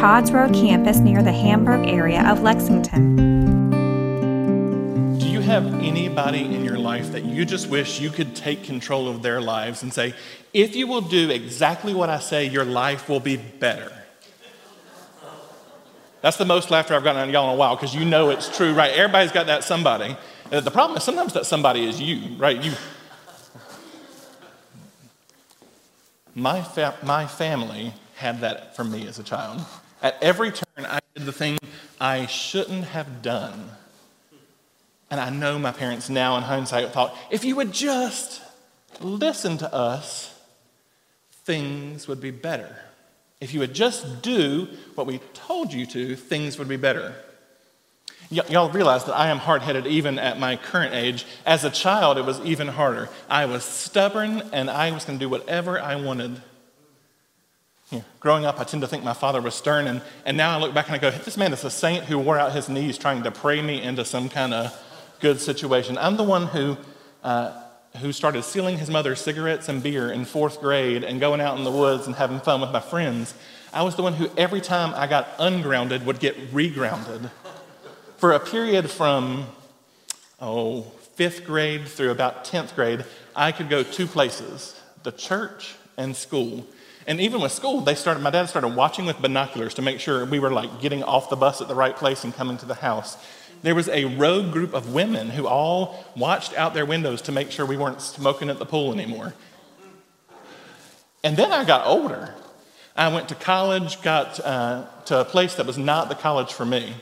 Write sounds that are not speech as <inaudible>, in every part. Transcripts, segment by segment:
Todd's Road campus near the Hamburg area of Lexington. Do you have anybody in your life that you just wish you could take control of their lives and say, if you will do exactly what I say, your life will be better? That's the most laughter I've gotten of y'all in a while because you know it's true, right? Everybody's got that somebody. Uh, the problem is sometimes that somebody is you, right? You. My, fa- my family had that for me as a child. At every turn, I did the thing I shouldn't have done. And I know my parents now, in hindsight, thought if you would just listen to us, things would be better. If you would just do what we told you to, things would be better. Y- y'all realize that I am hard headed even at my current age. As a child, it was even harder. I was stubborn and I was going to do whatever I wanted. Yeah. Growing up, I tend to think my father was stern, and, and now I look back and I go, this man is a saint who wore out his knees trying to pray me into some kind of good situation. I'm the one who, uh, who started stealing his mother's cigarettes and beer in fourth grade and going out in the woods and having fun with my friends. I was the one who, every time I got ungrounded, would get regrounded. For a period from, oh, fifth grade through about 10th grade, I could go two places the church and school. And even with school, they started, my dad started watching with binoculars to make sure we were like getting off the bus at the right place and coming to the house. There was a rogue group of women who all watched out their windows to make sure we weren't smoking at the pool anymore. And then I got older. I went to college, got uh, to a place that was not the college for me.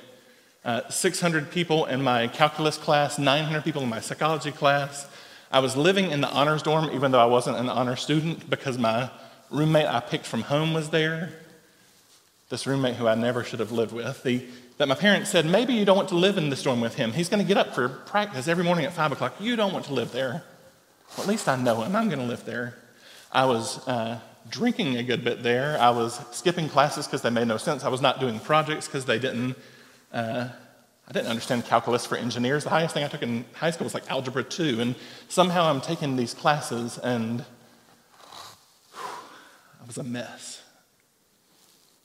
Uh, 600 people in my calculus class, 900 people in my psychology class. I was living in the honors dorm, even though I wasn't an honor student, because my roommate I picked from home was there. This roommate who I never should have lived with. The, that my parents said, maybe you don't want to live in this dorm with him. He's going to get up for practice every morning at 5 o'clock. You don't want to live there. Well, at least I know him. I'm going to live there. I was uh, drinking a good bit there. I was skipping classes because they made no sense. I was not doing projects because they didn't. Uh, I didn't understand calculus for engineers. The highest thing I took in high school was like algebra 2. And somehow I'm taking these classes and was a mess.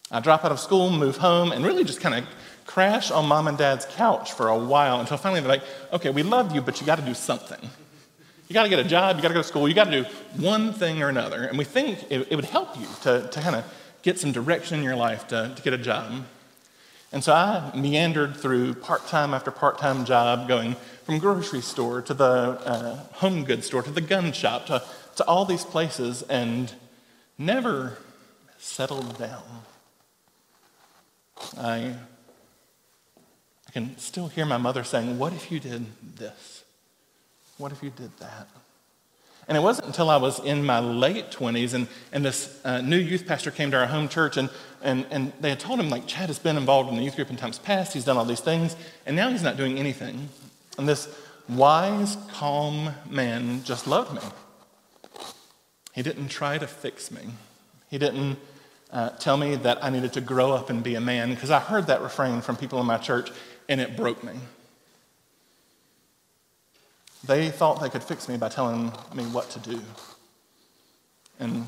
I drop out of school, move home, and really just kind of crash on mom and dad's couch for a while until finally they're like, okay, we love you, but you got to do something. You got to get a job, you got to go to school, you got to do one thing or another. And we think it, it would help you to, to kind of get some direction in your life to, to get a job. And so I meandered through part time after part time job, going from grocery store to the uh, home goods store to the gun shop to, to all these places. And never settled down. I, I can still hear my mother saying, What if you did this? What if you did that? And it wasn't until I was in my late 20s and, and this uh, new youth pastor came to our home church and, and, and they had told him, like, Chad has been involved in the youth group in times past. He's done all these things, and now he's not doing anything. And this wise, calm man just loved me. He didn't try to fix me. He didn't uh, tell me that I needed to grow up and be a man, because I heard that refrain from people in my church and it broke me. They thought they could fix me by telling me what to do. And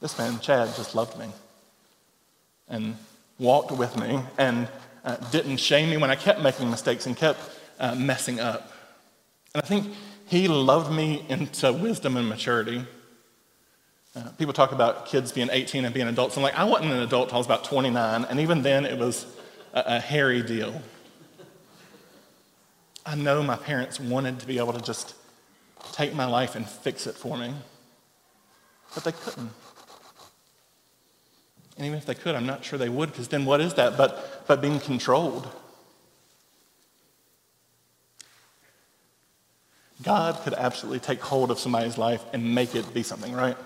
this man, Chad, just loved me and walked with me and uh, didn't shame me when I kept making mistakes and kept uh, messing up. And I think he loved me into wisdom and maturity. Uh, people talk about kids being 18 and being adults. I'm like, I wasn't an adult until I was about 29, and even then it was a, a hairy deal. I know my parents wanted to be able to just take my life and fix it for me, but they couldn't. And even if they could, I'm not sure they would, because then what is that but, but being controlled? God could absolutely take hold of somebody's life and make it be something, right?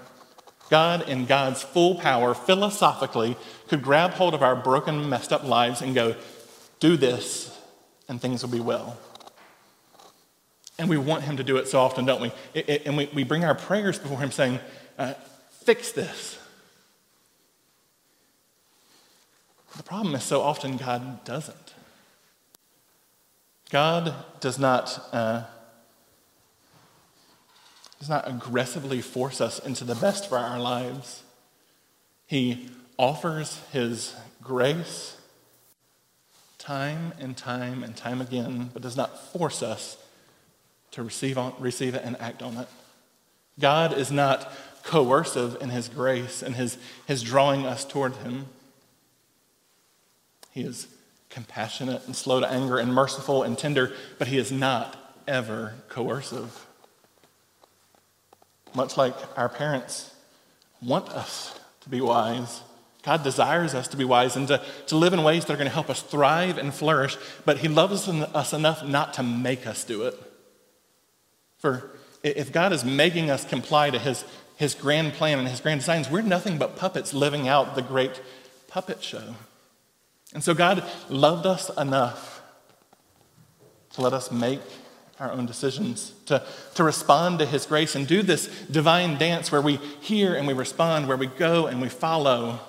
God, in God's full power, philosophically, could grab hold of our broken, messed up lives and go, do this and things will be well. And we want Him to do it so often, don't we? It, it, and we, we bring our prayers before Him saying, uh, Fix this. The problem is so often God doesn't. God does not, uh, does not aggressively force us into the best for our lives. He offers His grace time and time and time again, but does not force us to receive, on, receive it and act on it. God is not coercive in His grace and His, his drawing us toward Him. He is compassionate and slow to anger and merciful and tender, but He is not ever coercive. Much like our parents want us to be wise, God desires us to be wise and to, to live in ways that are going to help us thrive and flourish, but He loves us enough not to make us do it. For if God is making us comply to His, his grand plan and His grand designs, we're nothing but puppets living out the great puppet show. And so God loved us enough to let us make our own decisions, to, to respond to His grace and do this divine dance where we hear and we respond, where we go and we follow.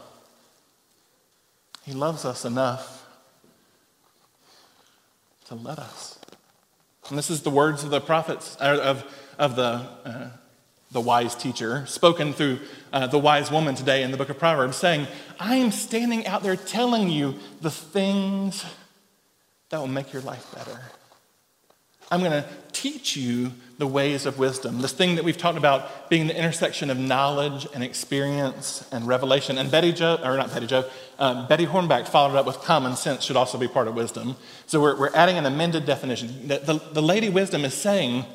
He loves us enough to let us. And this is the words of the prophets, of, of the, uh, the wise teacher, spoken through uh, the wise woman today in the book of Proverbs, saying, I am standing out there telling you the things that will make your life better. I'm going to teach you the ways of wisdom. This thing that we've talked about being the intersection of knowledge and experience and revelation. And Betty Jo, or not Betty Jo, uh, Betty Hornback followed up with common sense should also be part of wisdom. So we're, we're adding an amended definition. The, the, the Lady Wisdom is saying,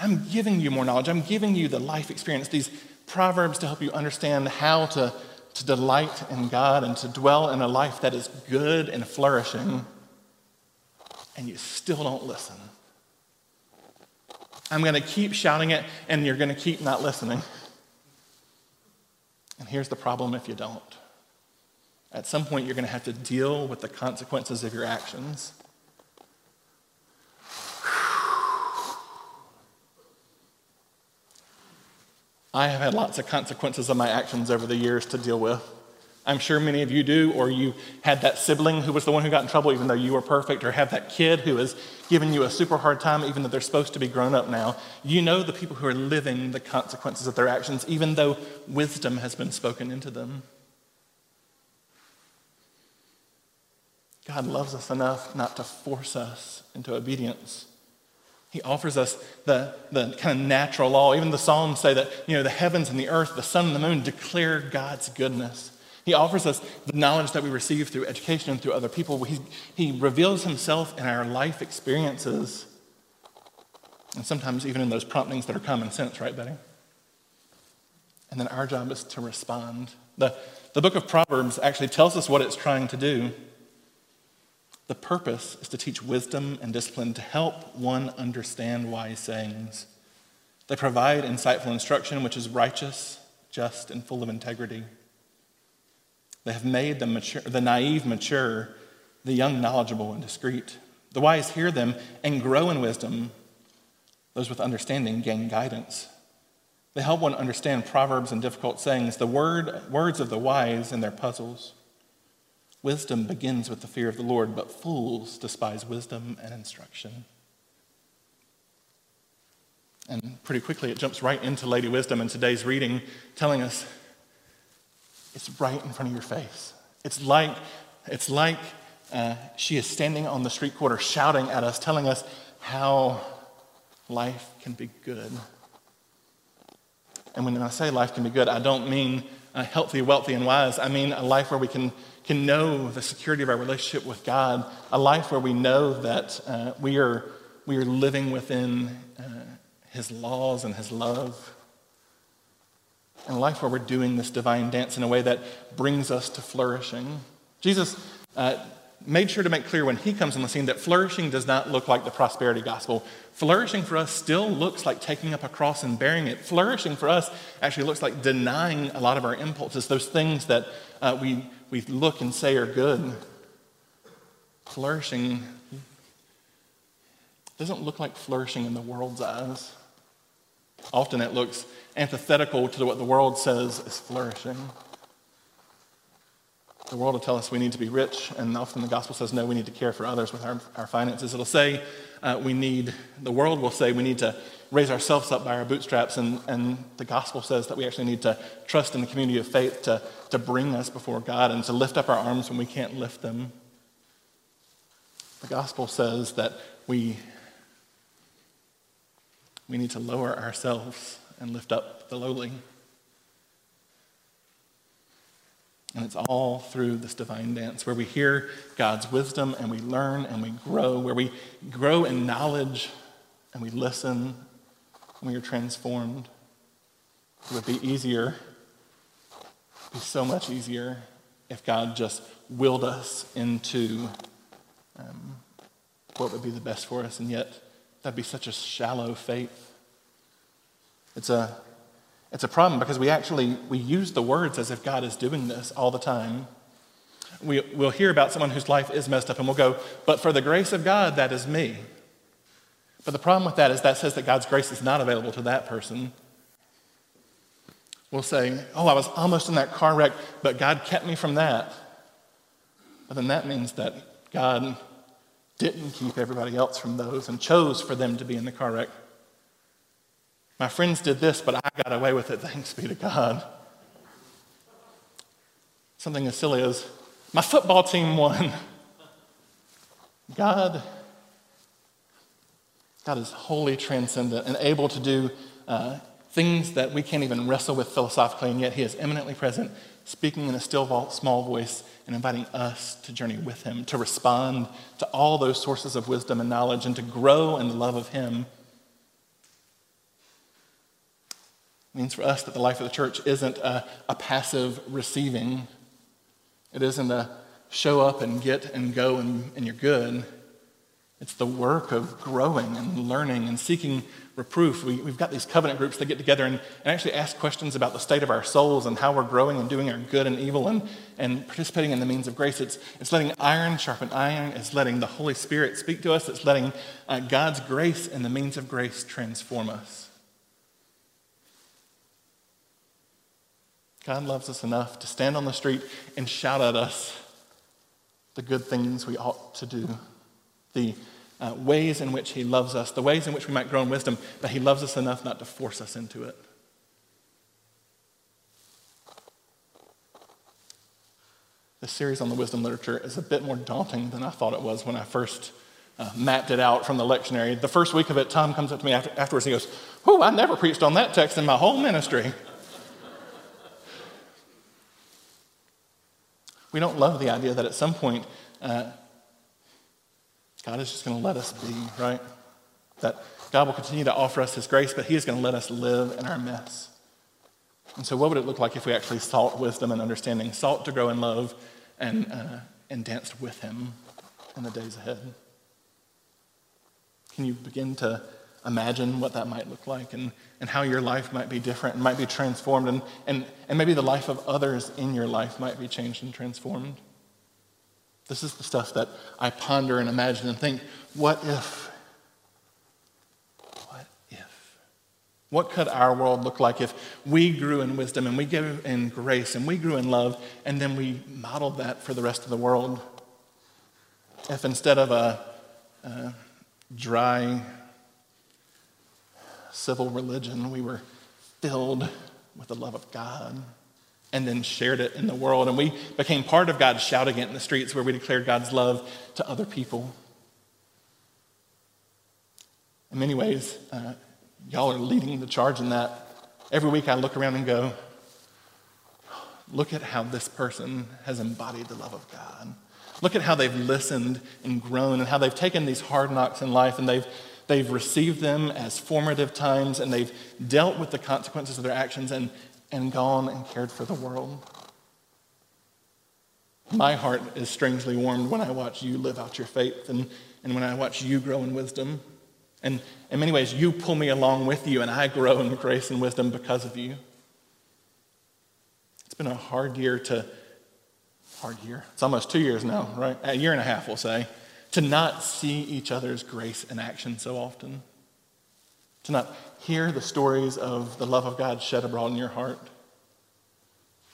I'm giving you more knowledge. I'm giving you the life experience, these proverbs to help you understand how to, to delight in God and to dwell in a life that is good and flourishing. And you still don't listen. I'm going to keep shouting it, and you're going to keep not listening. And here's the problem if you don't. At some point, you're going to have to deal with the consequences of your actions. <sighs> I have had lots of consequences of my actions over the years to deal with. I'm sure many of you do, or you had that sibling who was the one who got in trouble even though you were perfect, or have that kid who is giving you a super hard time even though they're supposed to be grown up now. You know the people who are living the consequences of their actions even though wisdom has been spoken into them. God loves us enough not to force us into obedience. He offers us the, the kind of natural law. Even the Psalms say that, you know, the heavens and the earth, the sun and the moon declare God's goodness. He offers us the knowledge that we receive through education and through other people. He, he reveals himself in our life experiences. And sometimes even in those promptings that are common sense, right, Betty? And then our job is to respond. The, the book of Proverbs actually tells us what it's trying to do. The purpose is to teach wisdom and discipline to help one understand wise sayings. They provide insightful instruction, which is righteous, just, and full of integrity. They have made the, mature, the naive mature, the young knowledgeable and discreet. The wise hear them and grow in wisdom. Those with understanding gain guidance. They help one understand proverbs and difficult sayings, the word, words of the wise and their puzzles. Wisdom begins with the fear of the Lord, but fools despise wisdom and instruction. And pretty quickly, it jumps right into Lady Wisdom in today's reading, telling us it's right in front of your face. It's like, it's like uh, she is standing on the street corner shouting at us, telling us how life can be good. And when I say life can be good, I don't mean uh, healthy, wealthy, and wise. I mean a life where we can can know the security of our relationship with God, a life where we know that uh, we, are, we are living within uh, His laws and His love, a life where we're doing this divine dance in a way that brings us to flourishing. Jesus uh, made sure to make clear when he comes on the scene that flourishing does not look like the prosperity gospel. Flourishing for us still looks like taking up a cross and bearing it. Flourishing for us actually looks like denying a lot of our impulses, those things that uh, we, we look and say are good. Flourishing doesn't look like flourishing in the world's eyes. Often it looks antithetical to what the world says is flourishing. The world will tell us we need to be rich, and often the gospel says, no, we need to care for others with our, our finances. It'll say uh, we need, the world will say we need to raise ourselves up by our bootstraps, and, and the gospel says that we actually need to trust in the community of faith to, to bring us before God and to lift up our arms when we can't lift them. The gospel says that we, we need to lower ourselves and lift up the lowly. And it's all through this divine dance where we hear God's wisdom and we learn and we grow, where we grow in knowledge and we listen and we are transformed. It would be easier, be so much easier if God just willed us into um, what would be the best for us, and yet that'd be such a shallow faith. It's a it's a problem because we actually we use the words as if God is doing this all the time. We, we'll hear about someone whose life is messed up and we'll go, but for the grace of God, that is me. But the problem with that is that says that God's grace is not available to that person. We'll say, oh, I was almost in that car wreck, but God kept me from that. But then that means that God didn't keep everybody else from those and chose for them to be in the car wreck. My friends did this, but I got away with it. <laughs> Thanks be to God. Something as silly as my football team won. <laughs> God, God is wholly transcendent and able to do uh, things that we can't even wrestle with philosophically, and yet He is eminently present, speaking in a still small voice and inviting us to journey with Him, to respond to all those sources of wisdom and knowledge, and to grow in the love of Him It means for us that the life of the church isn't a, a passive receiving. It isn't a show up and get and go and, and you're good. It's the work of growing and learning and seeking reproof. We, have got these covenant groups that get together and, and, actually ask questions about the state of our souls and how we're growing and doing our good and evil and, and participating in the means of grace. It's, it's letting iron sharpen iron. It's letting the Holy Spirit speak to us. It's letting uh, God's grace and the means of grace transform us. God loves us enough to stand on the street and shout at us the good things we ought to do, the uh, ways in which He loves us, the ways in which we might grow in wisdom, but He loves us enough not to force us into it. This series on the wisdom literature is a bit more daunting than I thought it was when I first uh, mapped it out from the lectionary. The first week of it, Tom comes up to me after, afterwards and he goes, Whoa, I never preached on that text in my whole ministry. We don't love the idea that at some point, uh, God is just going to let us be, right? That God will continue to offer us His grace, but He is going to let us live in our mess. And so, what would it look like if we actually sought wisdom and understanding, sought to grow in love, and, uh, and danced with Him in the days ahead? Can you begin to imagine what that might look like and, and how your life might be different and might be transformed, and, and, and maybe the life of others in your life might be changed and transformed. This is the stuff that I ponder and imagine and think what if? What if? What could our world look like if we grew in wisdom and we grew in grace and we grew in love and then we modeled that for the rest of the world? If instead of a, a dry, civil religion, we were filled with the love of God and then shared it in the world. And we became part of God shouting it in the streets where we declared God's love to other people. In many ways, uh, y'all are leading the charge in that. Every week I look around and go, look at how this person has embodied the love of God. Look at how they've listened and grown and how they've taken these hard knocks in life and they've They've received them as formative times and they've dealt with the consequences of their actions and, and gone and cared for the world. My heart is strangely warmed when I watch you live out your faith and, and when I watch you grow in wisdom. And in many ways, you pull me along with you, and I grow in grace and wisdom because of you. It's been a hard year to, hard year. It's almost two years now, right? A year and a half, we'll say, to not see each other's grace in action so often, to not hear the stories of the love of God shed abroad in your heart.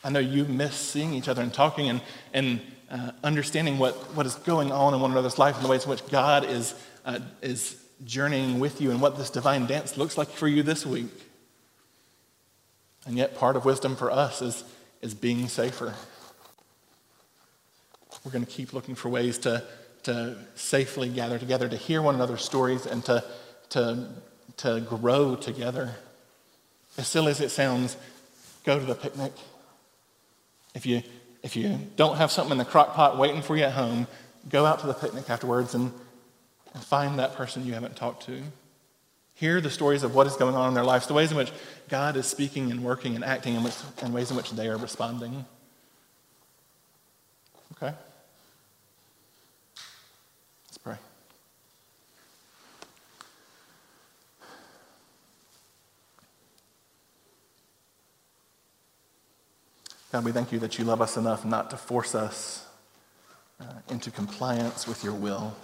I know you miss seeing each other and talking and, and uh, understanding what, what is going on in one another's life and the ways in which God is, uh, is journeying with you and what this divine dance looks like for you this week. And yet, part of wisdom for us is, is being safer. We're going to keep looking for ways to, to safely gather together, to hear one another's stories, and to, to, to grow together. As silly as it sounds, go to the picnic. If you, if you don't have something in the crock pot waiting for you at home, go out to the picnic afterwards and, and find that person you haven't talked to. Hear the stories of what is going on in their lives, the ways in which God is speaking and working and acting, and, and ways in which they are responding. Okay? Let's pray. God, we thank you that you love us enough not to force us uh, into compliance with your will.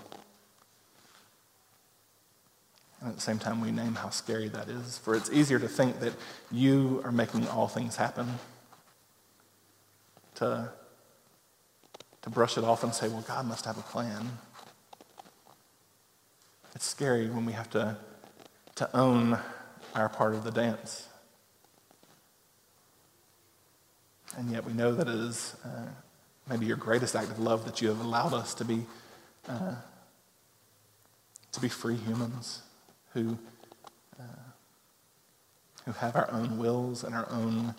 And at the same time, we name how scary that is. For it's easier to think that you are making all things happen, to, to brush it off and say, well, God must have a plan. It's scary when we have to, to own our part of the dance. And yet we know that it is uh, maybe your greatest act of love that you have allowed us to be, uh, to be free humans who, uh, who have our own wills and our own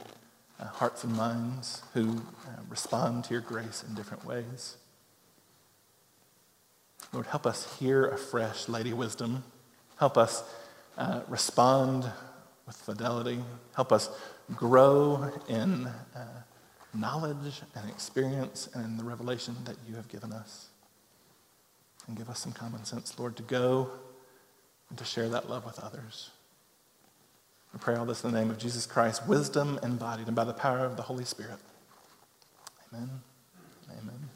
uh, hearts and minds, who uh, respond to your grace in different ways. Lord, help us hear afresh Lady Wisdom. Help us uh, respond with fidelity. Help us grow in uh, knowledge and experience and in the revelation that you have given us. And give us some common sense, Lord, to go and to share that love with others. I pray all this in the name of Jesus Christ, wisdom embodied and by the power of the Holy Spirit. Amen. Amen.